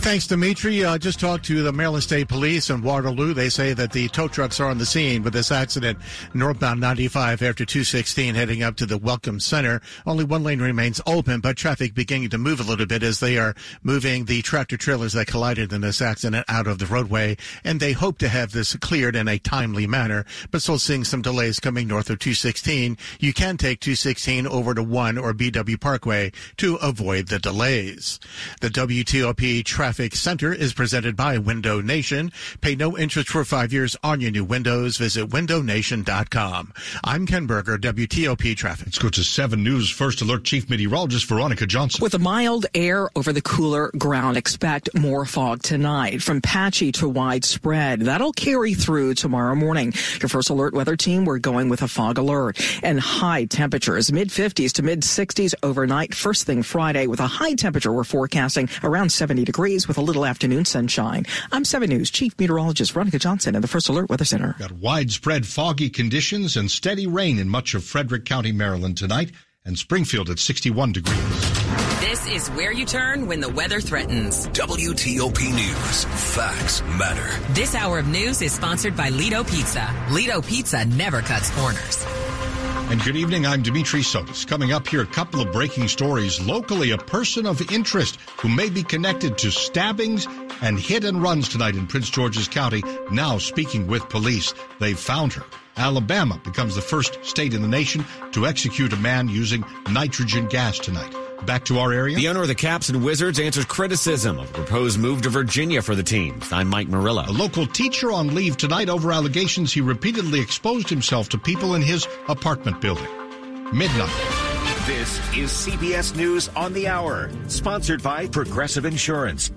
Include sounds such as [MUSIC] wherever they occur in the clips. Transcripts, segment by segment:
Thanks, Dimitri. Uh, just talked to the Maryland State Police in Waterloo. They say that the tow trucks are on the scene with this accident northbound 95 after 216 heading up to the Welcome Center. Only one lane remains open, but traffic beginning to move a little bit as they are moving the tractor trailers that collided in this accident out of the roadway. And they hope to have this cleared in a timely manner, but still seeing some delays coming north of 216. You can take 216 over to 1 or BW Parkway to avoid the delays. The WTOP traffic Traffic Center is presented by Window Nation. Pay no interest for five years on your new windows. Visit windownation.com. I'm Ken Berger, WTOP Traffic. Let's go to 7 News First Alert Chief Meteorologist Veronica Johnson. With a mild air over the cooler ground, expect more fog tonight from patchy to widespread. That'll carry through tomorrow morning. Your First Alert weather team, we're going with a fog alert and high temperatures, mid 50s to mid 60s overnight. First thing Friday with a high temperature we're forecasting around 70 degrees with a little afternoon sunshine. I'm 7 News Chief Meteorologist Veronica Johnson in the First Alert Weather Center. Got widespread foggy conditions and steady rain in much of Frederick County, Maryland tonight, and Springfield at 61 degrees. This is where you turn when the weather threatens. WTOP News. Facts matter. This hour of news is sponsored by Lido Pizza. Lido Pizza never cuts corners. And good evening, I'm Dimitri Sotis. Coming up here, a couple of breaking stories. Locally, a person of interest who may be connected to stabbings and hit and runs tonight in Prince George's County, now speaking with police. They've found her. Alabama becomes the first state in the nation to execute a man using nitrogen gas tonight. Back to our area. The owner of the Caps and Wizards answers criticism of a proposed move to Virginia for the team. I'm Mike Murillo. A local teacher on leave tonight over allegations he repeatedly exposed himself to people in his apartment building. Midnight. This is CBS News on the Hour, sponsored by Progressive Insurance.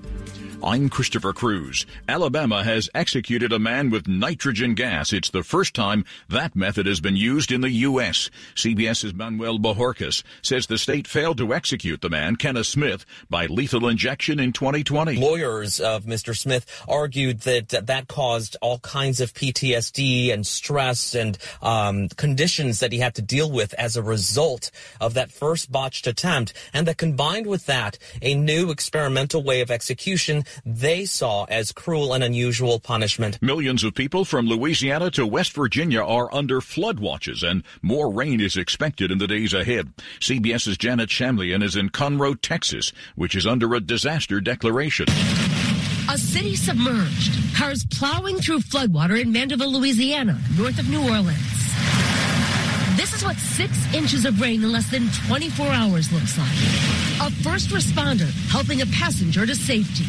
I'm Christopher Cruz. Alabama has executed a man with nitrogen gas. It's the first time that method has been used in the U.S. CBS's Manuel Bojorquez says the state failed to execute the man, Kenneth Smith, by lethal injection in 2020. Lawyers of Mr. Smith argued that that caused all kinds of PTSD and stress and um, conditions that he had to deal with as a result of that first botched attempt, and that combined with that, a new experimental way of execution they saw as cruel and unusual punishment. Millions of people from Louisiana to West Virginia are under flood watches, and more rain is expected in the days ahead. CBS's Janet Shamlian is in Conroe, Texas, which is under a disaster declaration. A city submerged, cars plowing through floodwater in Mandeville, Louisiana, north of New Orleans. This is what six inches of rain in less than 24 hours looks like. A first responder helping a passenger to safety.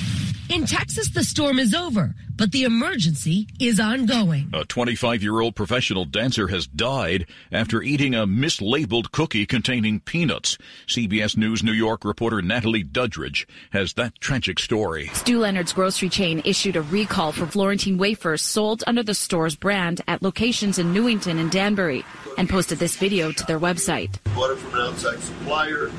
In Texas, the storm is over, but the emergency is ongoing. A 25 year old professional dancer has died after eating a mislabeled cookie containing peanuts. CBS News New York reporter Natalie Duddridge has that tragic story. Stew Leonard's grocery chain issued a recall for Florentine wafers sold under the store's brand at locations in Newington and Danbury and posted this video to their website. Bought it from an outside supplier,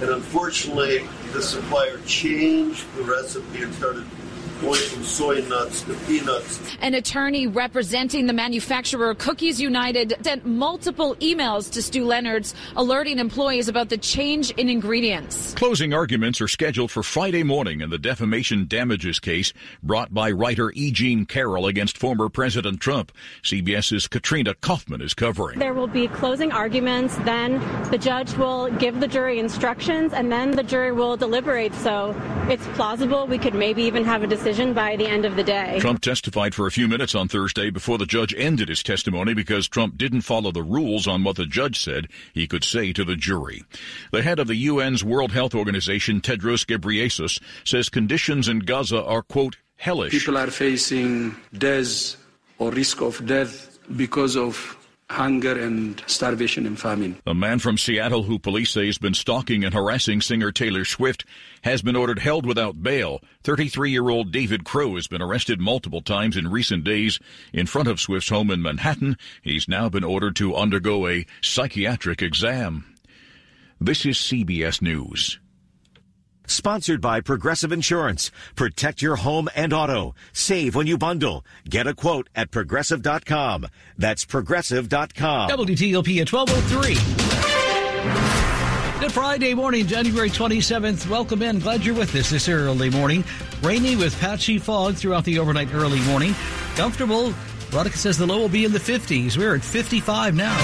and unfortunately, the supplier changed the recipe and started going from soy nuts to peanuts. An attorney representing the manufacturer Cookies United sent multiple emails to Stew Leonard's alerting employees about the change in ingredients. Closing arguments are scheduled for Friday morning in the defamation damages case brought by writer E. Jean Carroll against former President Trump. CBS's Katrina Kaufman is covering. There will be closing arguments, then the judge will give the jury instructions, and then the jury will deliberate. So it's plausible we could maybe even have a decision by the end of the day. Trump testified for a few minutes on Thursday before the judge ended his testimony because Trump didn't follow the rules on what the judge said he could say to the jury. The head of the UN's World Health Organization, Tedros Ghebreyesus, says conditions in Gaza are, quote, hellish. People are facing death or risk of death because of hunger and starvation and famine. A man from Seattle who police say has been stalking and harassing singer Taylor Swift has been ordered held without bail. 33-year-old David Crowe has been arrested multiple times in recent days in front of Swift's home in Manhattan. He's now been ordered to undergo a psychiatric exam. This is CBS News. Sponsored by Progressive Insurance. Protect your home and auto. Save when you bundle. Get a quote at progressive.com. That's progressive.com. WTOP at 1203. Good Friday morning, January 27th. Welcome in. Glad you're with us this early morning. Rainy with patchy fog throughout the overnight early morning. Comfortable. Veronica says the low will be in the 50s. We're at 55 now.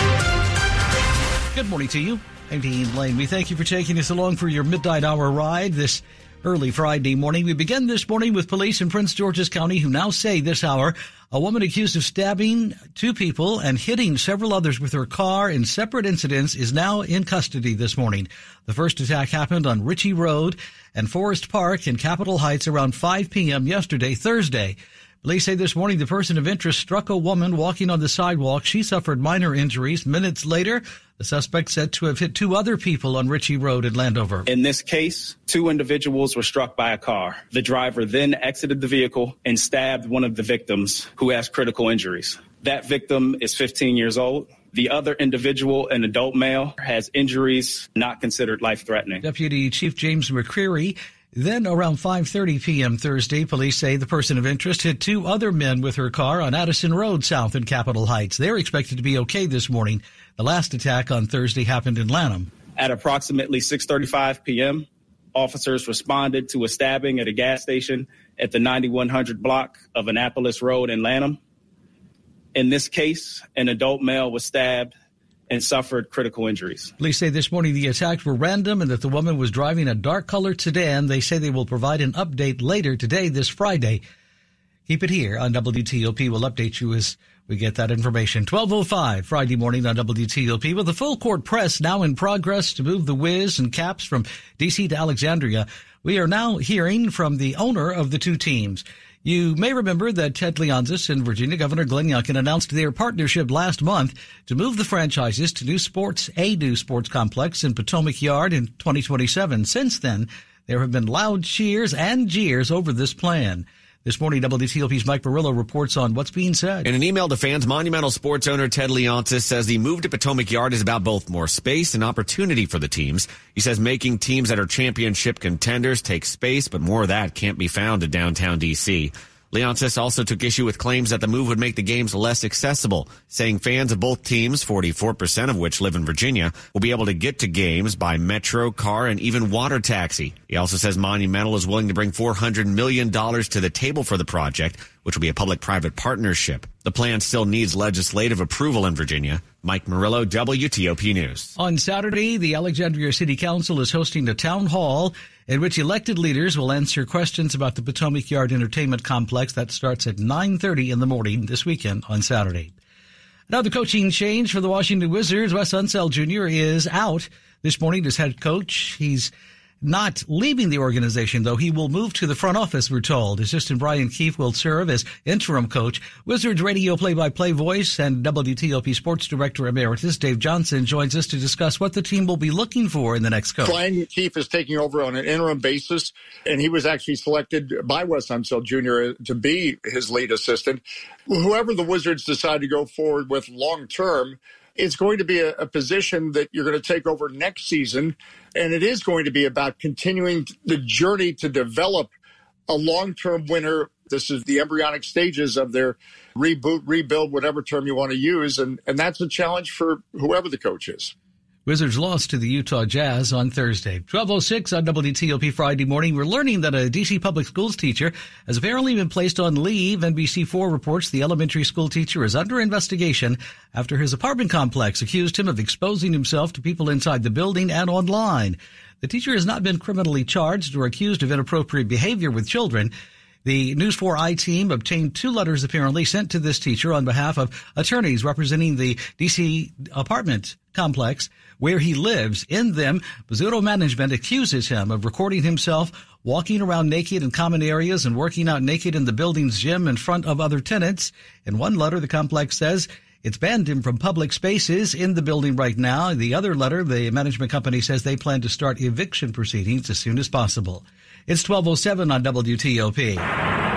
Good morning to you. I'm Dean Lane. We thank you for taking us along for your midnight hour ride this early Friday morning. We begin this morning with police in Prince George's County who now say this hour a woman accused of stabbing two people and hitting several others with her car in separate incidents is now in custody this morning. The first attack happened on Ritchie Road and Forest Park in Capitol Heights around 5 p.m. yesterday, Thursday. Police say this morning the person of interest struck a woman walking on the sidewalk. She suffered minor injuries. Minutes later, the suspect said to have hit two other people on Ritchie Road in Landover. In this case, two individuals were struck by a car. The driver then exited the vehicle and stabbed one of the victims who has critical injuries. That victim is 15 years old. The other individual, an adult male, has injuries not considered life threatening. Deputy Chief James McCreary then around 5:30 p.m. Thursday, police say the person of interest hit two other men with her car on Addison Road south in Capitol Heights. They're expected to be okay this morning. The last attack on Thursday happened in Lanham. At approximately 6:35 p.m., officers responded to a stabbing at a gas station at the 9100 block of Annapolis Road in Lanham. In this case, an adult male was stabbed and suffered critical injuries. Police say this morning the attacks were random and that the woman was driving a dark colored sedan. They say they will provide an update later today, this Friday. Keep it here on WTOP. We'll update you as we get that information. 1205 Friday morning on WTOP with the full court press now in progress to move the Whiz and Caps from DC to Alexandria. We are now hearing from the owner of the two teams. You may remember that Ted Leonsis and Virginia Governor Glenn Youngkin announced their partnership last month to move the franchises to new sports, a new sports complex in Potomac Yard in 2027. Since then, there have been loud cheers and jeers over this plan. This morning, WTOP's Mike Murillo reports on what's being said. In an email to fans, Monumental sports owner Ted Leonsis says the move to Potomac Yard is about both more space and opportunity for the teams. He says making teams that are championship contenders takes space, but more of that can't be found in downtown D.C. Leonsis also took issue with claims that the move would make the games less accessible, saying fans of both teams, 44% of which live in Virginia, will be able to get to games by metro, car, and even water taxi. He also says Monumental is willing to bring $400 million to the table for the project, which will be a public-private partnership. The plan still needs legislative approval in Virginia. Mike Murillo, WTOP News. On Saturday, the Alexandria City Council is hosting a town hall in which elected leaders will answer questions about the Potomac Yard Entertainment Complex. That starts at 9.30 in the morning this weekend on Saturday. Now the coaching change for the Washington Wizards. Wes Unseld Jr. is out this morning as head coach. He's not leaving the organization, though. He will move to the front office, we're told. Assistant Brian Keefe will serve as interim coach. Wizards radio play-by-play voice and WTOP sports director emeritus Dave Johnson joins us to discuss what the team will be looking for in the next coach. Brian Keefe is taking over on an interim basis, and he was actually selected by Wes Unseld Jr. to be his lead assistant. Whoever the Wizards decide to go forward with long term, it's going to be a, a, position that you're going to take over next season. And it is going to be about continuing the journey to develop a long term winner. This is the embryonic stages of their reboot, rebuild, whatever term you want to use. And, and that's a challenge for whoever the coach is. Wizards lost to the Utah Jazz on Thursday. 1206 on WTOP Friday morning. We're learning that a DC public schools teacher has apparently been placed on leave. NBC4 reports the elementary school teacher is under investigation after his apartment complex accused him of exposing himself to people inside the building and online. The teacher has not been criminally charged or accused of inappropriate behavior with children. The News 4 I team obtained two letters apparently sent to this teacher on behalf of attorneys representing the DC apartment complex where he lives. In them, Bozzuto Management accuses him of recording himself walking around naked in common areas and working out naked in the building's gym in front of other tenants. In one letter, the complex says it's banned him from public spaces in the building right now. In the other letter, the management company says they plan to start eviction proceedings as soon as possible. It's 1207 on WTOP.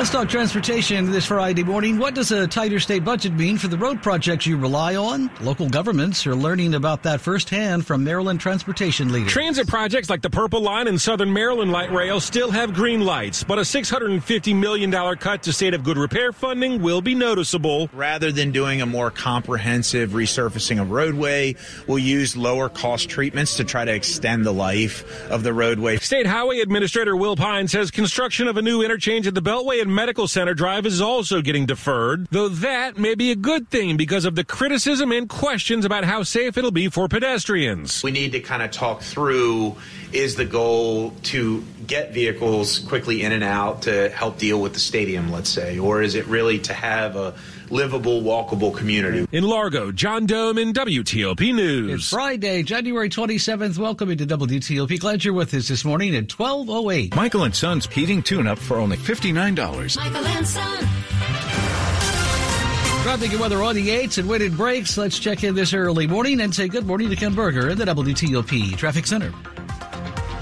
Let's talk transportation this Friday morning. What does a tighter state budget mean for the road projects you rely on? Local governments are learning about that firsthand from Maryland transportation leaders. Transit projects like the Purple Line and Southern Maryland Light Rail still have green lights, but a $650 million cut to state of good repair funding will be noticeable. Rather than doing a more comprehensive resurfacing of roadway, we'll use lower cost treatments to try to extend the life of the roadway. State Highway Administrator Will Pines says construction of a new interchange at the Beltway and Medical Center Drive is also getting deferred, though that may be a good thing because of the criticism and questions about how safe it'll be for pedestrians. We need to kind of talk through is the goal to get vehicles quickly in and out to help deal with the stadium, let's say, or is it really to have a livable, walkable community? In Largo, John Domen WTOP News. It's Friday, January 27th. Welcome into WTOP. Glad you're with us this morning at 1208. Michael and Son's heating tune-up for only $59. Michael and Son. Traffic and weather on the 8s and weighted breaks. Let's check in this early morning and say good morning to Ken Berger in the WTOP Traffic Center.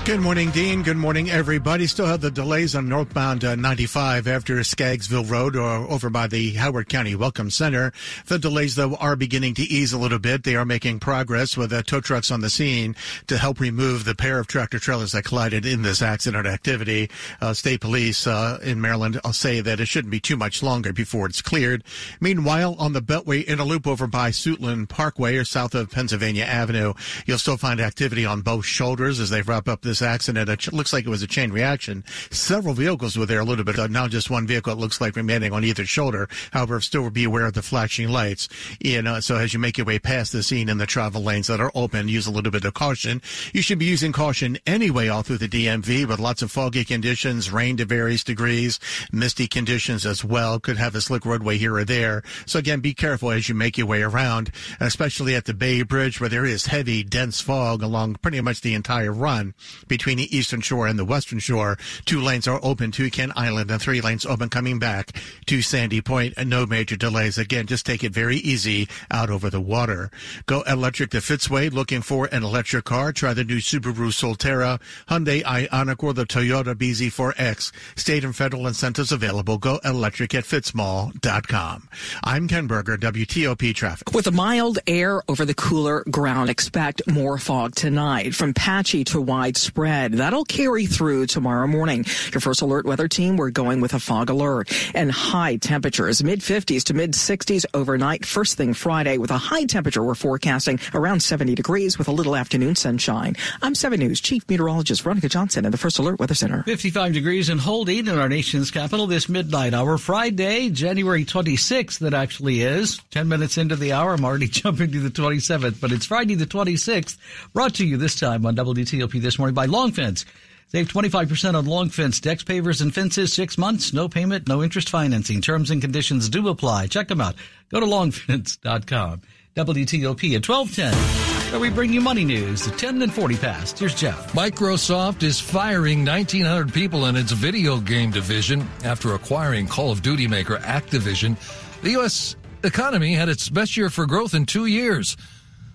Good morning, Dean. Good morning, everybody. Still have the delays on northbound uh, 95 after Scaggsville Road or over by the Howard County Welcome Center. The delays, though, are beginning to ease a little bit. They are making progress with uh, tow trucks on the scene to help remove the pair of tractor trailers that collided in this accident activity. Uh, state police uh, in Maryland will say that it shouldn't be too much longer before it's cleared. Meanwhile, on the Beltway in a loop over by Suitland Parkway or south of Pennsylvania Avenue, you'll still find activity on both shoulders as they wrap up this accident. It looks like it was a chain reaction. Several vehicles were there a little bit. Uh, now just one vehicle it looks like remaining on either shoulder. However, still be aware of the flashing lights. You know, so as you make your way past the scene in the travel lanes that are open, use a little bit of caution. You should be using caution anyway all through the DMV with lots of foggy conditions, rain to various degrees, misty conditions as well. Could have a slick roadway here or there. So again, be careful as you make your way around, especially at the Bay Bridge where there is heavy, dense fog along pretty much the entire run between the eastern shore and the western shore. Two lanes are open to Kent Island and three lanes open coming back to Sandy Point no major delays. Again, just take it very easy out over the water. Go electric the Fitzway. Looking for an electric car? Try the new Subaru Solterra, Hyundai Ioniq, or the Toyota BZ4X. State and federal incentives available. Go electric at fitzmall.com. I'm Ken Berger, WTOP Traffic. With a mild air over the cooler ground, expect more fog tonight from patchy to widespread. That'll carry through tomorrow morning. Your first alert weather team, we're going with a fog alert and high temperatures, mid 50s to mid 60s overnight. First thing Friday with a high temperature, we're forecasting around 70 degrees with a little afternoon sunshine. I'm 7 News Chief Meteorologist Veronica Johnson in the First Alert Weather Center. 55 degrees and holding in our nation's capital this midnight hour, Friday, January 26th, that actually is. 10 minutes into the hour, I'm already [LAUGHS] jumping to the 27th, but it's Friday the 26th, brought to you this time on WTOP this morning by Long Fence. Save 25% on long fence decks, pavers, and fences. Six months, no payment, no interest financing. Terms and conditions do apply. Check them out. Go to longfence.com. WTOP at 1210, where we bring you money news at 10 and 40 past. Here's Jeff. Microsoft is firing 1,900 people in its video game division after acquiring Call of Duty maker Activision. The U.S. economy had its best year for growth in two years.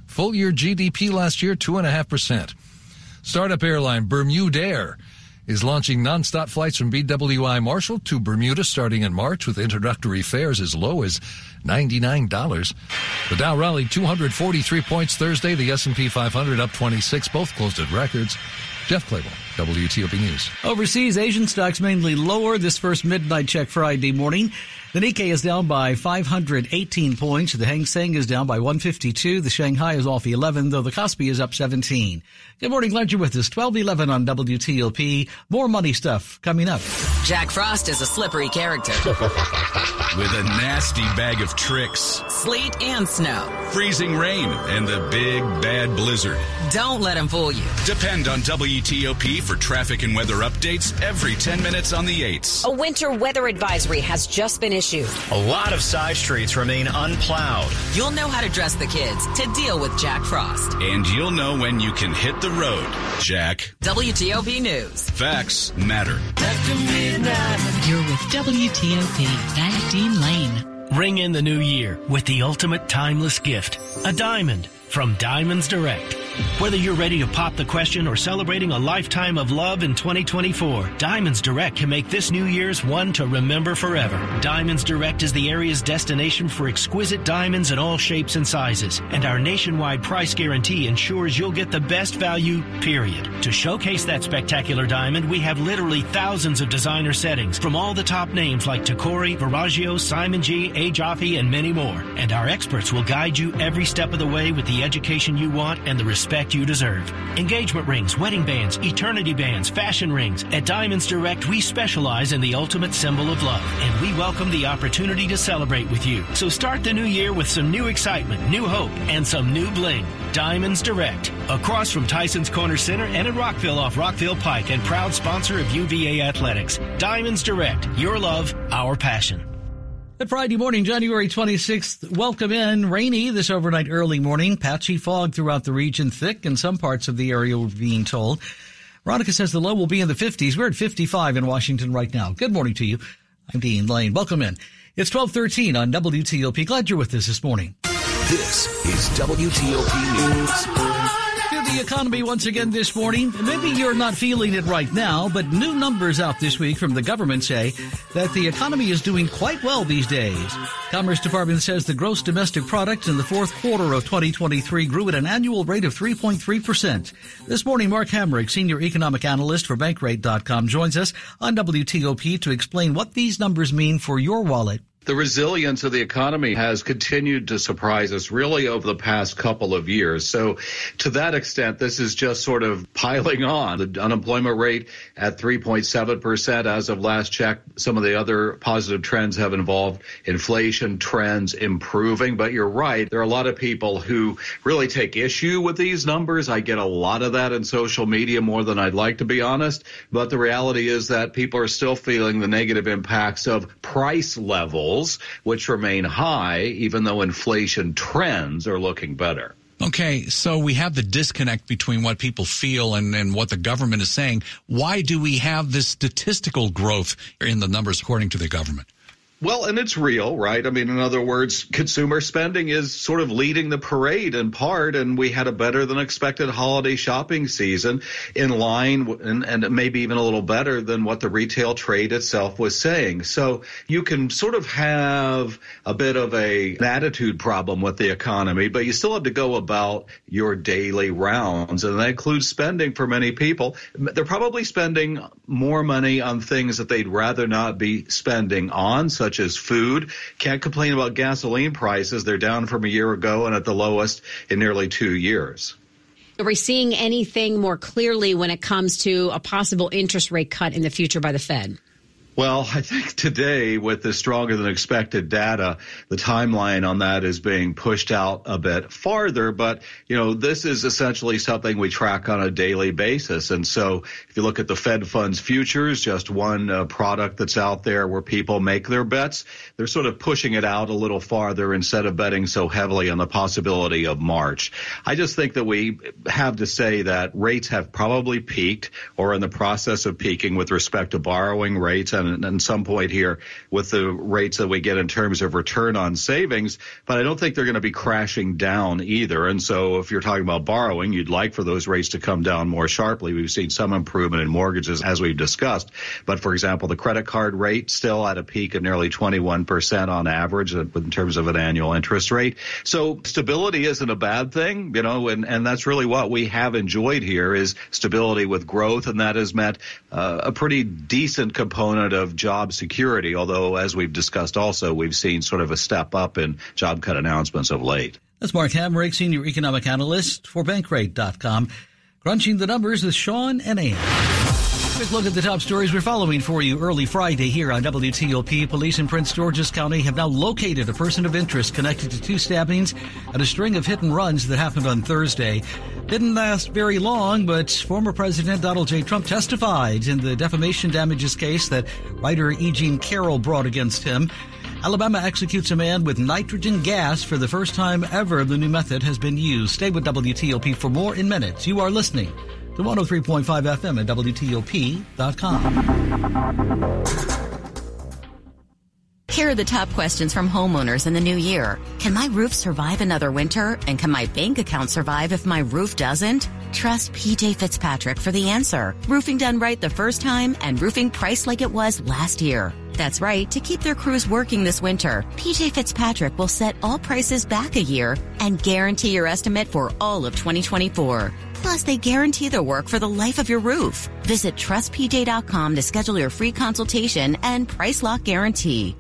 Full year GDP last year, 2.5%. Startup airline Bermudair is launching nonstop flights from BWI Marshall to Bermuda starting in March with introductory fares as low as $99. The Dow rallied 243 points Thursday. The S&P 500 up 26. Both closed at records. Jeff Clabaugh, WTOP News. Overseas, Asian stocks mainly lower this first midnight check Friday morning. The Nikkei is down by 518 points. The Hang Seng is down by 152. The Shanghai is off 11, though the Kospi is up 17. Good morning. Glad you're with us. 1211 on WTOP. More money stuff coming up. Jack Frost is a slippery character. [LAUGHS] With a nasty bag of tricks, Sleet and snow. freezing rain, and the big bad blizzard. Don't let him fool you. Depend on WTOP for traffic and weather updates every 10 minutes on the 8s. A winter weather advisory has just been issued. A lot of side streets remain unplowed. You'll know how to dress the kids to deal with Jack Frost. And you'll know when you can hit the road. Jack, WTOP News. facts matter. You're with WTOP. That's Dean Lane. Ring in the new year with the ultimate timeless gift, a diamond from Diamonds Direct. Whether you're ready to pop the question or celebrating a lifetime of love in 2024, Diamonds Direct can make this New Year's one to remember forever. Diamonds Direct is the area's destination for exquisite diamonds in all shapes and sizes, and our nationwide price guarantee ensures you'll get the best value, period. To showcase that spectacular diamond, we have literally thousands of designer settings from all the top names like Tacori, Verragio, Simon G, A. Jaffe, and many more. And our experts will guide you every step of the way with the education you want and the respect you deserve. Engagement rings, wedding bands, eternity bands, fashion rings. At Diamonds Direct, we specialize in the ultimate symbol of love, and we welcome the opportunity to celebrate with you. So start the new year with some new excitement, new hope, and some new bling. Diamonds Direct, across from Tyson's Corner Center and in Rockville off Rockville Pike, and proud sponsor of UVA Athletics. Diamonds Direct, your love, our passion. Good Friday morning, January 26th. Welcome in. Rainy this overnight early morning. Patchy fog throughout the region, thick in some parts of the area, we're being told. Veronica says the low will be in the 50s. We're at 55 in Washington right now. Good morning to you. I'm Dean Lane. Welcome in. It's 1213 on WTOP. Glad you're with us this morning. This is WTOP News economy once again this morning. Maybe you're not feeling it right now, but new numbers out this week from the government say that the economy is doing quite well these days. Commerce Department says the gross domestic product in the fourth quarter of 2023 grew at an annual rate of 3.3%. This morning, Mark Hamrick, senior economic analyst for Bankrate.com, joins us on WTOP to explain what these numbers mean for your wallet the resilience of the economy has continued to surprise us really over the past couple of years. So to that extent, this is just sort of piling on. The unemployment rate at 3.7% as of last check. Some of the other positive trends have involved inflation trends improving, but you're right. There are a lot of people who really take issue with these numbers. I get a lot of that in social media more than I'd like to be honest. But the reality is that people are still feeling the negative impacts of price levels levels, which remain high, even though inflation trends are looking better. Okay, so we have the disconnect between what people feel and, and what the government is saying. Why do we have this statistical growth in the numbers according to the government? Well, and it's real, right? I mean, in other words, consumer spending is sort of leading the parade in part, and we had a better than expected holiday shopping season in line and, and maybe even a little better than what the retail trade itself was saying. So you can sort of have a bit of a, an attitude problem with the economy, but you still have to go about your daily rounds, and that includes spending for many people. They're probably spending more money on things that they'd rather not be spending on, such such as food. Can't complain about gasoline prices. They're down from a year ago and at the lowest in nearly two years. Are we seeing anything more clearly when it comes to a possible interest rate cut in the future by the Fed? Well, I think today with the stronger than expected data, the timeline on that is being pushed out a bit farther. But, you know, this is essentially something we track on a daily basis. And so if you look at the Fed funds futures, just one uh, product that's out there where people make their bets, they're sort of pushing it out a little farther instead of betting so heavily on the possibility of March. I just think that we have to say that rates have probably peaked or in the process of peaking with respect to borrowing rates at some point here with the rates that we get in terms of return on savings, but I don't think they're going to be crashing down either. And so if you're talking about borrowing, you'd like for those rates to come down more sharply. We've seen some improvement in mortgages as we've discussed. But for example, the credit card rate still at a peak of nearly 21% on average in terms of an annual interest rate. So stability isn't a bad thing, you know, and, and that's really what we have enjoyed here is stability with growth. And that has meant uh, a pretty decent component of job security, although, as we've discussed also, we've seen sort of a step up in job cut announcements of late. That's Mark Hamrick, Senior Economic Analyst for Bankrate.com. Crunching the numbers with Sean and Ann. Quick look at the top stories we're following for you early Friday here on WTOP. Police in Prince George's County have now located a person of interest connected to two stabbings and a string of hit and runs that happened on Thursday. Didn't last very long, but former President Donald J. Trump testified in the defamation damages case that writer E. Jean Carroll brought against him. Alabama executes a man with nitrogen gas for the first time ever. The new method has been used. Stay with WTOP for more in minutes. You are listening to 103.5 FM at WTOP.com. Here are the top questions from homeowners in the new year. Can my roof survive another winter? And can my bank account survive if my roof doesn't? Trust PJ Fitzpatrick for the answer. Roofing done right the first time and roofing priced like it was last year. That's right. To keep their crews working this winter, PJ Fitzpatrick will set all prices back a year and guarantee your estimate for all of 2024. Plus, they guarantee their work for the life of your roof. Visit trustpj.com to schedule your free consultation and price lock guarantee.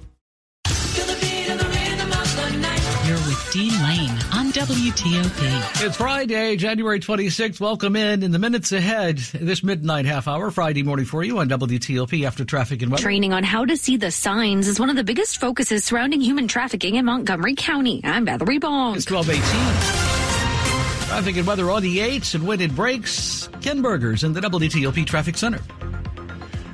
You're with Dean Lane on WTOP. It's Friday, January 26th. Welcome in in the minutes ahead, this midnight half hour, Friday morning for you on WTOP after traffic and weather. Training on how to see the signs is one of the biggest focuses surrounding human trafficking in Montgomery County. I'm Valerie Bonk. It's 1218. Traffic and weather on the 8s and when it breaks. Ken Berger's in the WTOP Traffic Center.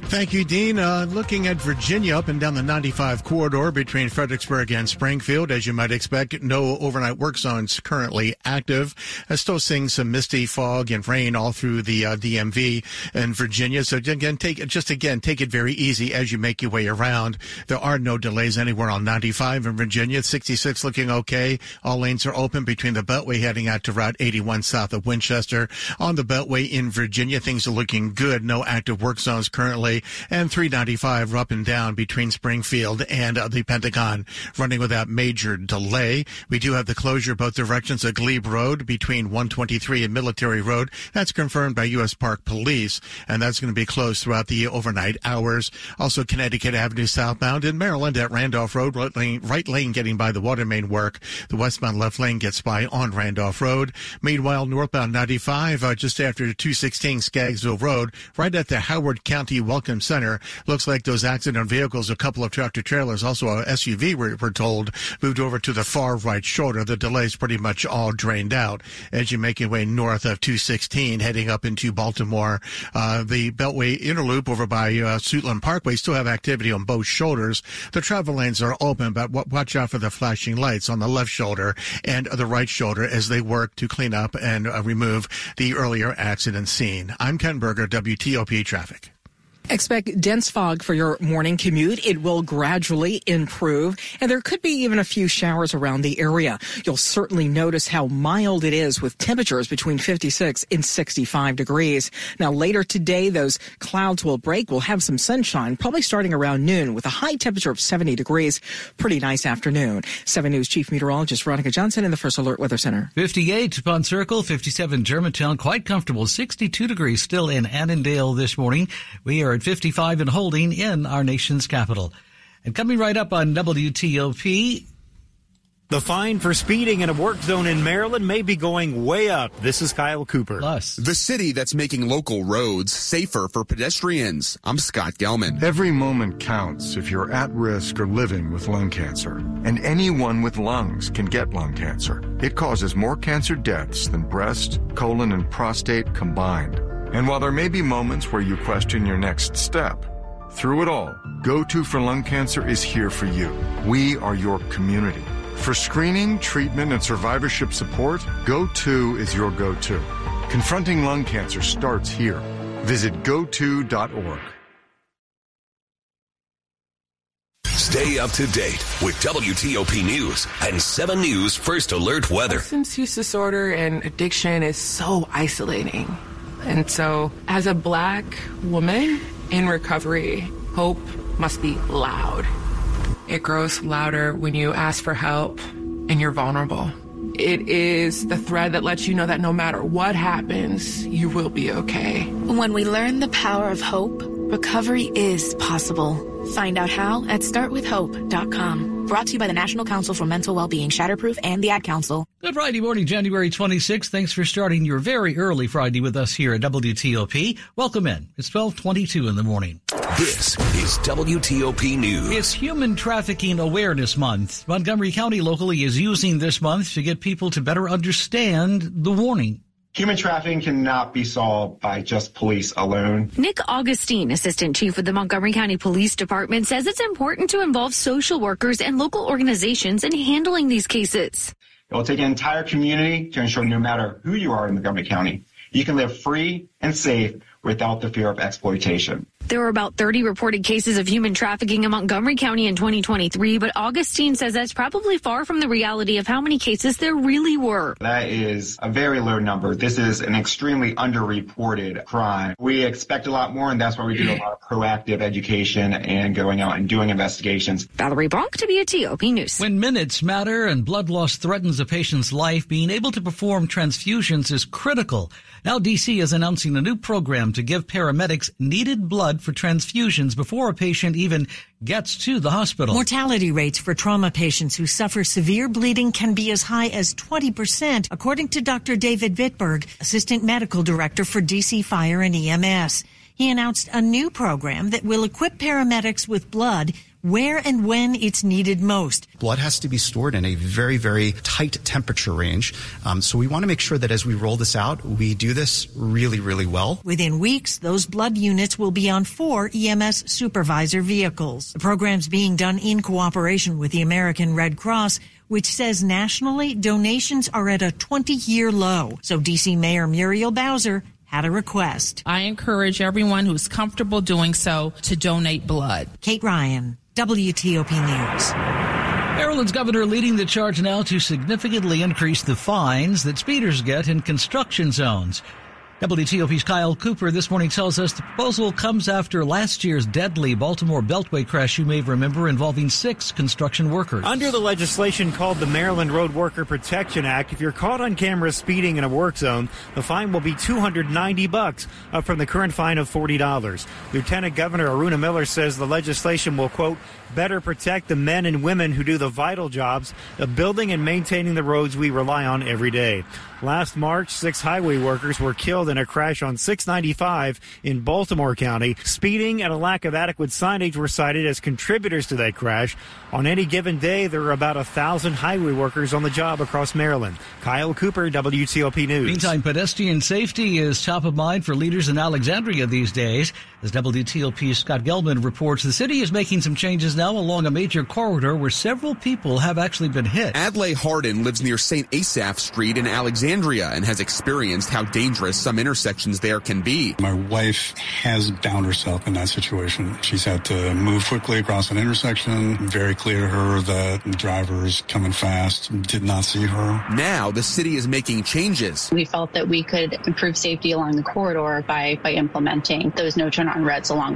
Thank you, Dean. Uh, looking at Virginia up and down the 95 corridor between Fredericksburg and Springfield, as you might expect, no overnight work zones currently active. Uh, still seeing some misty fog and rain all through the uh, DMV in Virginia. So again, take just again take it very easy as you make your way around. There are no delays anywhere on 95 in Virginia. 66 looking okay. All lanes are open between the Beltway heading out to Route 81 south of Winchester. On the Beltway in Virginia, things are looking good. No active work zones currently and 395 up and down between Springfield and uh, the Pentagon, running without major delay. We do have the closure both directions of Glebe Road between 123 and Military Road. That's confirmed by U.S. Park Police, and that's going to be closed throughout the overnight hours. Also, Connecticut Avenue southbound in Maryland at Randolph Road, right lane, right lane getting by the water main work. The westbound left lane gets by on Randolph Road. Meanwhile, northbound 95 uh, just after 216 Scaggsville Road, right at the Howard County Welcome Center. Looks like those accident vehicles, a couple of tractor trailers, also a SUV, we're, we're told, moved over to the far right shoulder. The delay's pretty much all drained out as you make your way north of 216, heading up into Baltimore. Uh, the Beltway Interloop over by uh, Suitland Parkway still have activity on both shoulders. The travel lanes are open, but watch out for the flashing lights on the left shoulder and the right shoulder as they work to clean up and uh, remove the earlier accident scene. I'm Ken Berger, WTOP Traffic. Expect dense fog for your morning commute. It will gradually improve, and there could be even a few showers around the area. You'll certainly notice how mild it is with temperatures between 56 and 65 degrees. Now, later today, those clouds will break. We'll have some sunshine, probably starting around noon with a high temperature of 70 degrees. Pretty nice afternoon. 7 News Chief Meteorologist Veronica Johnson in the First Alert Weather Center. 58 Pond Circle, 57 Germantown, quite comfortable. 62 degrees still in Annandale this morning. We are at 55 and holding in our nation's capital. And coming right up on WTOP, the fine for speeding in a work zone in Maryland may be going way up. This is Kyle Cooper. Plus. The city that's making local roads safer for pedestrians. I'm Scott Gelman. Every moment counts if you're at risk or living with lung cancer. And anyone with lungs can get lung cancer. It causes more cancer deaths than breast, colon, and prostate combined. And while there may be moments where you question your next step, through it all, GO2 for Lung Cancer is here for you. We are your community. For screening, treatment, and survivorship support, Go To is your go to. Confronting lung cancer starts here. Visit goto.org. Stay up to date with WTOP News and 7 News First Alert Weather. Substance use disorder and addiction is so isolating. And so, as a black woman in recovery, hope must be loud. It grows louder when you ask for help and you're vulnerable. It is the thread that lets you know that no matter what happens, you will be okay. When we learn the power of hope, recovery is possible. Find out how at startwithhope.com. Brought to you by the National Council for Mental Wellbeing, Shatterproof, and the Ad Council. Good Friday morning, January 26th. Thanks for starting your very early Friday with us here at WTOP. Welcome in. It's 1222 in the morning. This is WTOP News. It's Human Trafficking Awareness Month. Montgomery County locally is using this month to get people to better understand the warning. Human trafficking cannot be solved by just police alone. Nick Augustine, Assistant Chief with the Montgomery County Police Department, says it's important to involve social workers and local organizations in handling these cases. It will take an entire community to ensure no matter who you are in Montgomery County, you can live free and safe without the fear of exploitation. There were about 30 reported cases of human trafficking in Montgomery County in 2023, but Augustine says that's probably far from the reality of how many cases there really were. That is a very low number. This is an extremely underreported crime. We expect a lot more, and that's why we do a lot of proactive education and going out and doing investigations. Valerie Bonk, WTOP News. When minutes matter and blood loss threatens a patient's life, being able to perform transfusions is critical. Now DC is announcing a new program to give paramedics needed blood for transfusions before a patient even gets to the hospital. Mortality rates for trauma patients who suffer severe bleeding can be as high as 20%, according to Dr. David Bitberg, Assistant Medical Director for DC Fire and EMS. He announced a new program that will equip paramedics with blood where and when it's needed most. Blood has to be stored in a very, very tight temperature range. Um, so we want to make sure that as we roll this out, we do this really, really well. Within weeks, those blood units will be on four EMS supervisor vehicles. The program's being done in cooperation with the American Red Cross which says nationally donations are at a 20 year low. So DC Mayor Muriel Bowser had a request. I encourage everyone who's comfortable doing so to donate blood. Kate Ryan, WTOP News. Maryland's governor leading the charge now to significantly increase the fines that speeders get in construction zones. WTOP's Kyle Cooper this morning tells us the proposal comes after last year's deadly Baltimore Beltway crash you may remember involving six construction workers. Under the legislation called the Maryland Road Worker Protection Act, if you're caught on camera speeding in a work zone, the fine will be 290 bucks, up from the current fine of $40. Lieutenant Governor Aruna Miller says the legislation will quote better protect the men and women who do the vital jobs of building and maintaining the roads we rely on every day. Last March, six highway workers were killed in a crash on 695 in Baltimore County. Speeding and a lack of adequate signage were cited as contributors to that crash. On any given day, there are about a thousand highway workers on the job across Maryland. Kyle Cooper, WTOP News. Meantime, pedestrian safety is top of mind for leaders in Alexandria these days. As WTOP's Scott Gelman reports, the city is making some changes now along a major corridor where several people have actually been hit. Adlai Hardin lives near St. Asaph Street in Alexandria. Alexandria and has experienced how dangerous some intersections there can be. My wife has found herself in that situation. She's had to move quickly across an intersection. Very clear to her that the drivers coming fast did not see her. Now the city is making changes. We felt that we could improve safety along the corridor by, by implementing those no turn on reds along